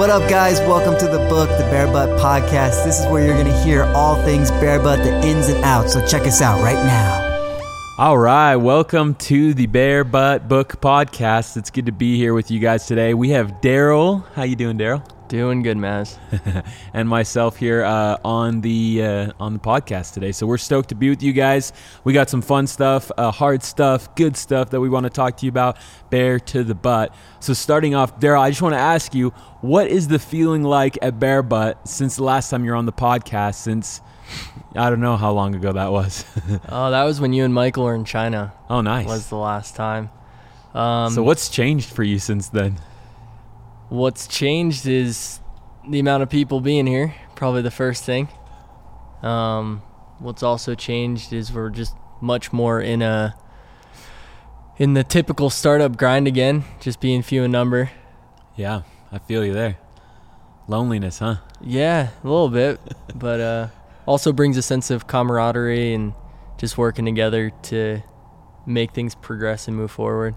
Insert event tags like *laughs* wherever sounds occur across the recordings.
What up, guys? Welcome to the book, the Bear Butt Podcast. This is where you're going to hear all things Bear Butt, the ins and outs. So check us out right now. All right, welcome to the Bear Butt Book Podcast. It's good to be here with you guys today. We have Daryl. How you doing, Daryl? Doing good, Maz. *laughs* and myself here uh, on the uh, on the podcast today. So we're stoked to be with you guys. We got some fun stuff, uh, hard stuff, good stuff that we want to talk to you about. Bear to the butt. So starting off, Daryl, I just want to ask you, what is the feeling like at Bear Butt since the last time you're on the podcast? Since I don't know how long ago that was. *laughs* oh, that was when you and Michael were in China. Oh, nice. Was the last time. Um, so what's changed for you since then? What's changed is the amount of people being here. Probably the first thing. Um, what's also changed is we're just much more in a in the typical startup grind again, just being few in number. Yeah, I feel you there. Loneliness, huh? Yeah, a little bit, *laughs* but uh, also brings a sense of camaraderie and just working together to make things progress and move forward.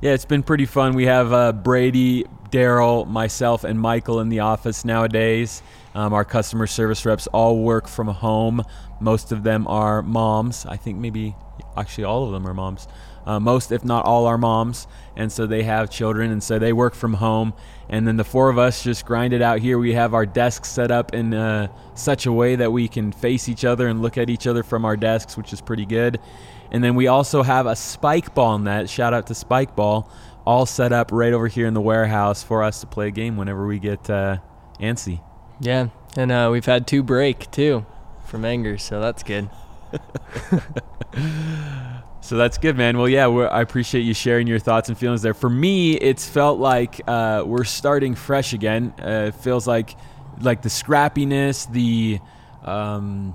Yeah, it's been pretty fun. We have uh, Brady, Daryl, myself, and Michael in the office nowadays. Um, our customer service reps all work from home. Most of them are moms. I think maybe actually all of them are moms. Uh, most, if not all, are moms, and so they have children, and so they work from home. And then the four of us just grind it out here. We have our desks set up in uh, such a way that we can face each other and look at each other from our desks, which is pretty good. And then we also have a spike ball net. Shout out to Spikeball, all set up right over here in the warehouse for us to play a game whenever we get uh, antsy. Yeah, and uh, we've had two break too from anger, so that's good. *laughs* so that's good, man. Well, yeah, I appreciate you sharing your thoughts and feelings there. For me, it's felt like uh, we're starting fresh again. Uh, it feels like like the scrappiness, the um,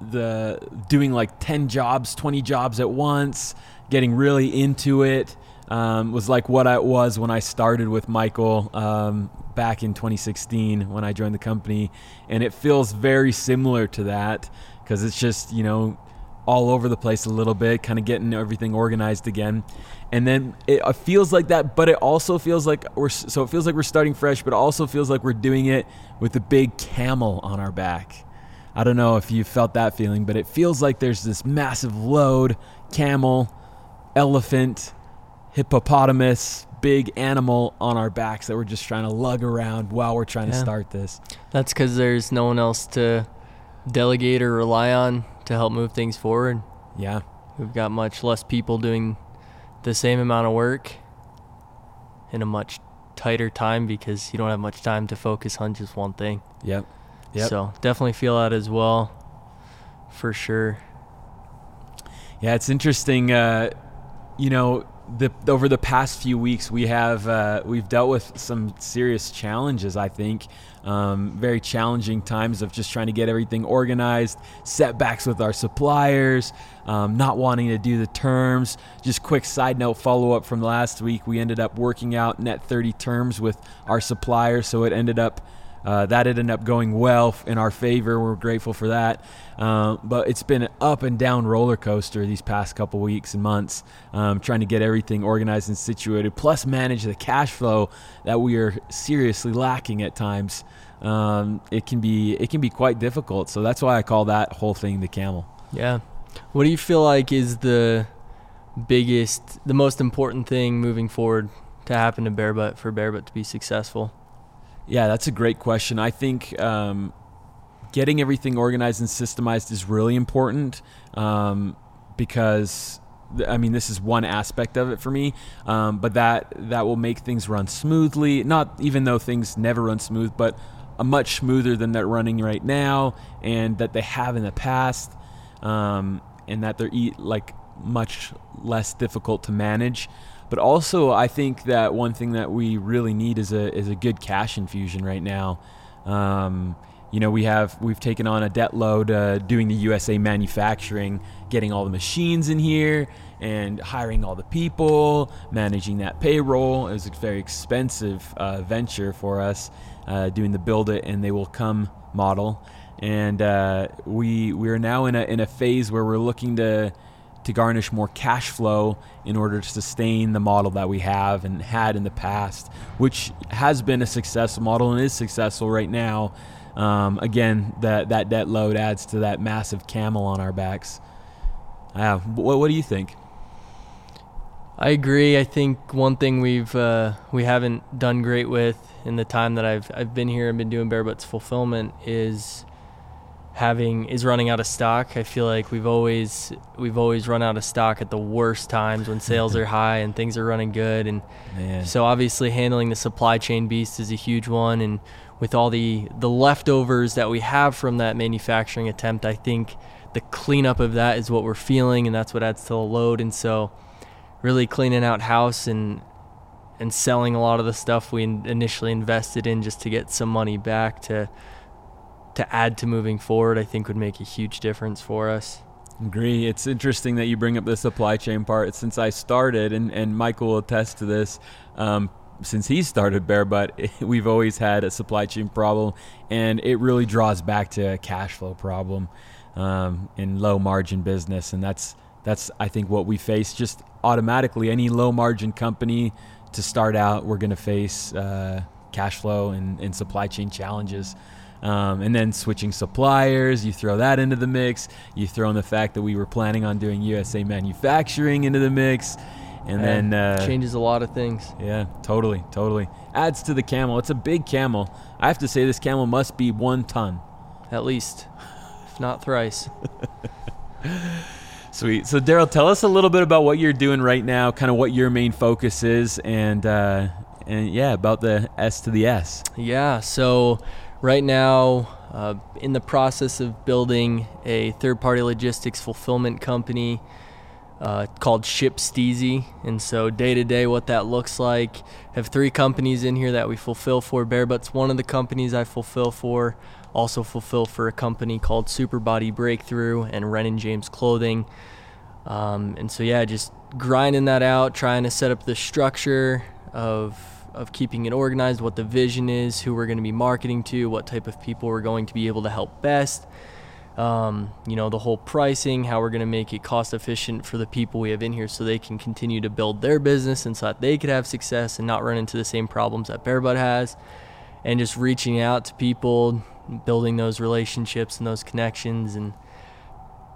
the doing like 10 jobs 20 jobs at once getting really into it um, was like what I was when I started with Michael um, back in 2016 when I joined the company, and it feels very similar to that because it's just you know all over the place a little bit, kind of getting everything organized again, and then it feels like that, but it also feels like we're so it feels like we're starting fresh, but it also feels like we're doing it with a big camel on our back. I don't know if you felt that feeling, but it feels like there's this massive load, camel, elephant, hippopotamus, big animal on our backs that we're just trying to lug around while we're trying yeah. to start this. That's because there's no one else to delegate or rely on to help move things forward. Yeah. We've got much less people doing the same amount of work in a much tighter time because you don't have much time to focus on just one thing. Yep. Yep. So definitely feel that as well, for sure. Yeah, it's interesting. Uh, you know, the over the past few weeks, we have uh, we've dealt with some serious challenges. I think um, very challenging times of just trying to get everything organized, setbacks with our suppliers, um, not wanting to do the terms. Just quick side note follow up from last week, we ended up working out net 30 terms with our suppliers, so it ended up uh, that ended up going well in our favor. We're grateful for that. Uh, but it's been an up and down roller coaster these past couple weeks and months, um, trying to get everything organized and situated, plus manage the cash flow that we are seriously lacking at times. Um, it can be it can be quite difficult. So that's why I call that whole thing the camel. Yeah. What do you feel like is the biggest, the most important thing moving forward to happen to Bear Butt for Bear Butt to be successful? Yeah, that's a great question. I think um, getting everything organized and systemized is really important um, because I mean, this is one aspect of it for me, um, but that that will make things run smoothly. Not even though things never run smooth, but a much smoother than they're running right now, and that they have in the past, um, and that they're eat like much less difficult to manage. But also, I think that one thing that we really need is a is a good cash infusion right now. Um, you know, we have we've taken on a debt load uh, doing the USA manufacturing, getting all the machines in here, and hiring all the people, managing that payroll. It was a very expensive uh, venture for us uh, doing the build it and they will come model. And uh, we we are now in a in a phase where we're looking to to garnish more cash flow in order to sustain the model that we have and had in the past, which has been a successful model and is successful right now. Um, again, that that debt load adds to that massive camel on our backs. Uh, what, what do you think? I agree. I think one thing we've uh, we haven't done great with in the time that I've I've been here and been doing Bear Butts fulfillment is having is running out of stock. I feel like we've always we've always run out of stock at the worst times when sales *laughs* are high and things are running good and Man. so obviously handling the supply chain beast is a huge one and with all the the leftovers that we have from that manufacturing attempt, I think the cleanup of that is what we're feeling and that's what adds to the load and so really cleaning out house and and selling a lot of the stuff we initially invested in just to get some money back to to add to moving forward, I think would make a huge difference for us. Agree. It's interesting that you bring up the supply chain part. Since I started, and, and Michael will attest to this, um, since he started Bear Butt, *laughs* we've always had a supply chain problem, and it really draws back to a cash flow problem um, in low margin business, and that's that's I think what we face just automatically. Any low margin company to start out, we're going to face uh, cash flow and, and supply chain challenges. Um, and then switching suppliers, you throw that into the mix. You throw in the fact that we were planning on doing USA manufacturing into the mix, and Yeah, then uh, changes a lot of things. yeah, totally, totally adds to the camel. It's a big camel. I have to say this camel must be one ton. At least, if not thrice. *laughs* Sweet. So Daryl, tell us a little bit about what you're doing right now, kind of what your main focus is, and uh, and yeah, about the S to the S. Yeah, so right now, uh, in the process of building a third party logistics fulfillment company uh, called Ship Steezy. And so, day to day, what that looks like, have three companies in here that we fulfill for. Bear Butts, one of the companies I fulfill for, also fulfill for a company called Super Body Breakthrough and Ren and James Clothing. Um, and so, yeah, just grinding that out, trying to set up the structure of of keeping it organized, what the vision is, who we're going to be marketing to, what type of people we're going to be able to help best. Um, you know, the whole pricing, how we're going to make it cost efficient for the people we have in here so they can continue to build their business and so that they could have success and not run into the same problems that Bear Butt has. And just reaching out to people, building those relationships and those connections. And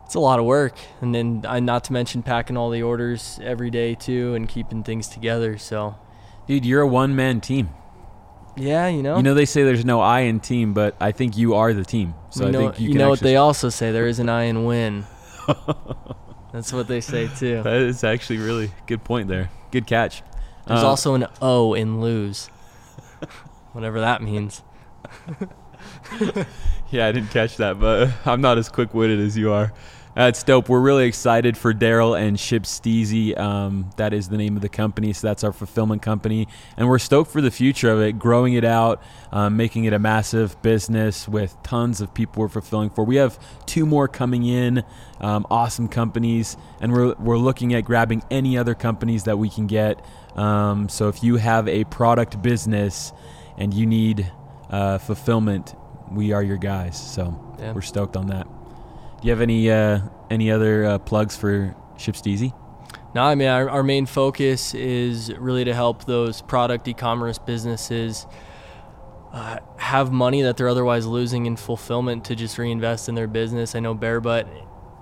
it's a lot of work. And then, not to mention packing all the orders every day too and keeping things together. So, Dude, you're a one man team. yeah, you know. You know they say there's no I in team, but I think you are the team. So you I know, think you, you know what they also say there is an I in win. *laughs* That's what they say too. That is actually really good point there. Good catch. There's Uh, also an O in lose. *laughs* Whatever that means. *laughs* Yeah, I didn't catch that, but I'm not as quick witted as you are. That's dope. We're really excited for Daryl and Ship Steezy. Um, that is the name of the company, so that's our fulfillment company, and we're stoked for the future of it, growing it out, um, making it a massive business with tons of people we're fulfilling for. We have two more coming in, um, awesome companies, and we're we're looking at grabbing any other companies that we can get. Um, so if you have a product business and you need uh, fulfillment, we are your guys. So Yeah. we're stoked on that. Do you have any uh, any other uh, plugs for Ship Steezy? No, I mean our, our main focus is really to help those product e-commerce businesses uh, have money that they're otherwise losing in fulfillment to just reinvest in their business. I know Bear Butt,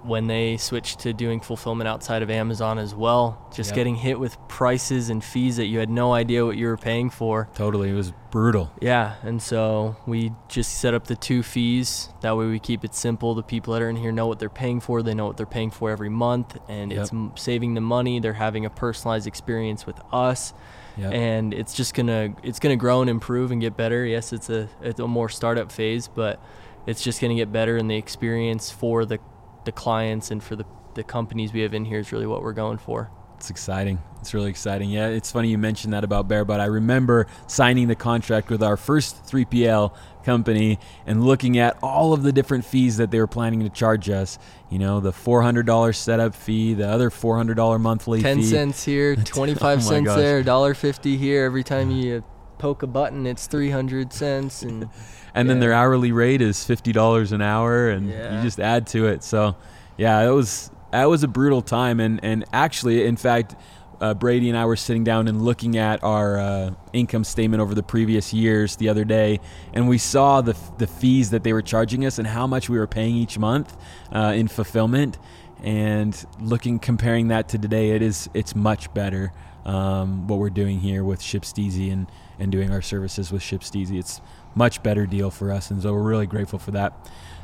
when they switched to doing fulfillment outside of Amazon as well, just Yep. getting hit with prices and fees that you had no idea what you were paying for. Totally, it was brutal. Yeah, and so we just set up the two fees. That way we keep it simple. The people that are in here know what they're paying for. They know what they're paying for every month, and it's Yep. m- saving them money. They're having a personalized experience with us, Yep. and it's just gonna it's gonna grow and improve and get better. Yes, it's a it's a more startup phase, but it's just gonna get better, and the experience for the the clients and for the the companies we have in here is really what we're going for. It's exciting. It's really exciting. Yeah, it's funny you mentioned that about Bear, but I remember signing the contract with our first 3PL company and looking at all of the different fees that they were planning to charge us. You know, the $400 setup fee, the other $400 monthly Ten fee. cents here, twenty *laughs* five Oh my cents gosh. there, dollar fifty here. Every time you poke a button, it's three hundred cents, and *laughs* and then their hourly rate is fifty dollars an hour, and Yeah. you just add to it. So, yeah, it was that was a brutal time. And and actually, in fact, uh, Brady and I were sitting down and looking at our uh, income statement over the previous years the other day, and we saw the the fees that they were charging us and how much we were paying each month uh, in fulfillment. And looking, comparing that to today, it is it's much better um, what we're doing here with ShipSteezy and and doing our services with ShipSteezy. It's much better deal for us, and so we're really grateful for that.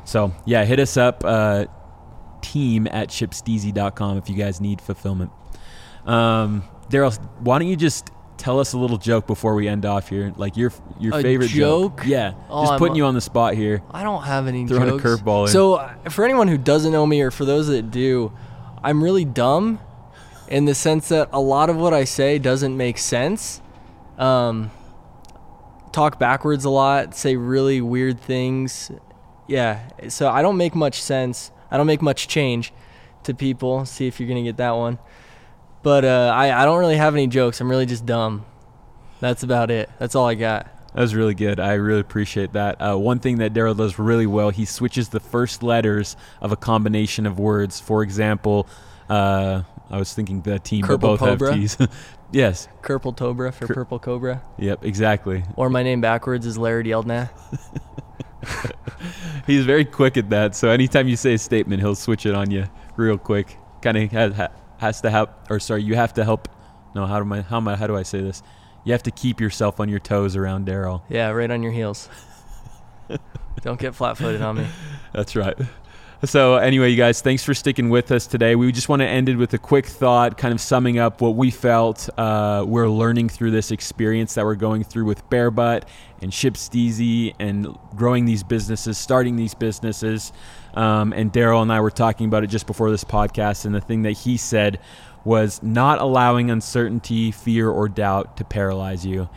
So yeah, hit us up, uh, team at shipsteezy.com if you guys need fulfillment. Um, Daryl, why don't you just tell us a little joke before we end off here? Like your your A favorite joke? Yeah, Oh, just I'm putting a- you on the spot here. I don't have any Throwing a jokes. curveball in. So, uh, for anyone who doesn't know me, or for those that do, I'm really dumb, in the sense that a lot of what I say doesn't make sense. Um, talk backwards a lot, say really weird things. Yeah, so I don't make much sense. I don't make much change to people. See if you're gonna get that one. But uh, I I don't really have any jokes. I'm really just dumb. That's about it. That's all I got. That was really good. I really appreciate that. Uh, one thing that Daryl does really well, he switches the first letters of a combination of words. For example, uh, I was thinking the team, but both have T's. *laughs* yes. Purple Cobra for Cur- Purple Cobra. Yep. Exactly. Or my name backwards is Larry Yeldna. *laughs* He's very quick at that. So anytime you say a statement, he'll switch it on you real quick. Kind of has, ha- has to help, or sorry, you have to help. No, how do I how am I, how do I say this? You have to keep yourself on your toes around Daryl. Yeah, right on your heels. *laughs* Don't get flat footed on me. That's right. So, anyway, you guys, thanks for sticking with us today. We just want to end it with a quick thought, kind of summing up what we felt uh, we're learning through this experience that we're going through with Bear Barebutt and ShipSteezy and growing these businesses, starting these businesses. Um, and Daryl and I were talking about it just before this podcast, and the thing that he said was not allowing uncertainty, fear, or doubt to paralyze you.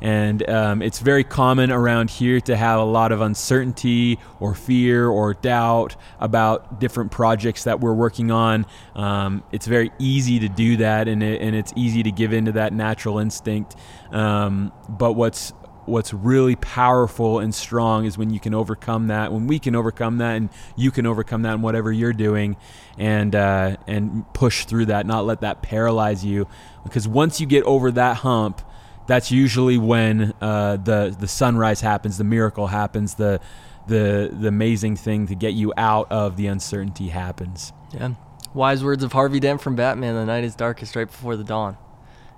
And um, it's very common around here to have a lot of uncertainty or fear or doubt about different projects that we're working on. Um, it's very easy to do that, and, it, and it's easy to give into that natural instinct. Um, but what's what's really powerful and strong is when you can overcome that, when we can overcome that, and you can overcome that in whatever you're doing, and uh, and push through that, not let that paralyze you. Because once you get over that hump, that's usually when uh, the the sunrise happens, the miracle happens, the the the amazing thing to get you out of the uncertainty happens. Yeah. Wise words of Harvey Dent from Batman: "The night is darkest right before the dawn."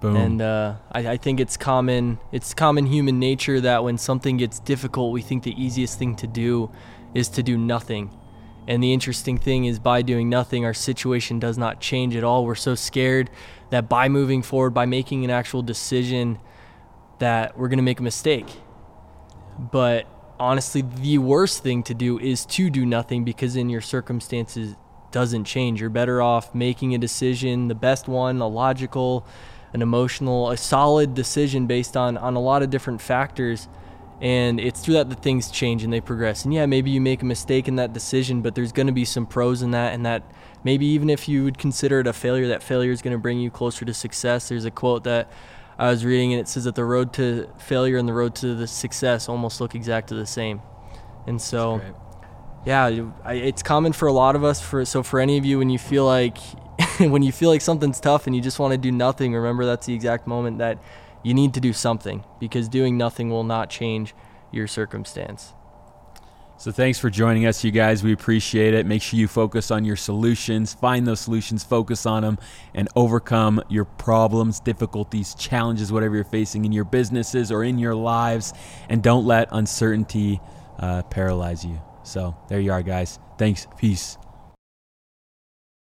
Boom. And uh, I, I think it's common. It's common human nature that when something gets difficult, we think the easiest thing to do is to do nothing. And the interesting thing is, by doing nothing, our situation does not change at all. We're so scared that by moving forward, by making an actual decision, that we're going to make a mistake. But honestly, the worst thing to do is to do nothing because in your circumstances doesn't change. You're better off making a decision, the best one, the logical, an emotional, a solid decision based on on a lot of different factors. And it's through that that things change and they progress. And yeah, maybe you make a mistake in that decision, but there's going to be some pros in that. And that maybe even if you would consider it a failure, that failure is going to bring you closer to success. There's a quote that I was reading, and it says that the road to failure and the road to the success almost look exactly the same. And so, yeah, it's common for a lot of us. For so for any of you, when you feel like *laughs* when you feel like something's tough and you just want to do nothing, remember that's the exact moment that you need to do something because doing nothing will not change your circumstance. So thanks for joining us, you guys. We appreciate it. Make sure you focus on your solutions, find those solutions, focus on them, and overcome your problems, difficulties, challenges, whatever you're facing in your businesses or in your lives. And don't let uncertainty uh, paralyze you. So there you are, guys. Thanks. Peace.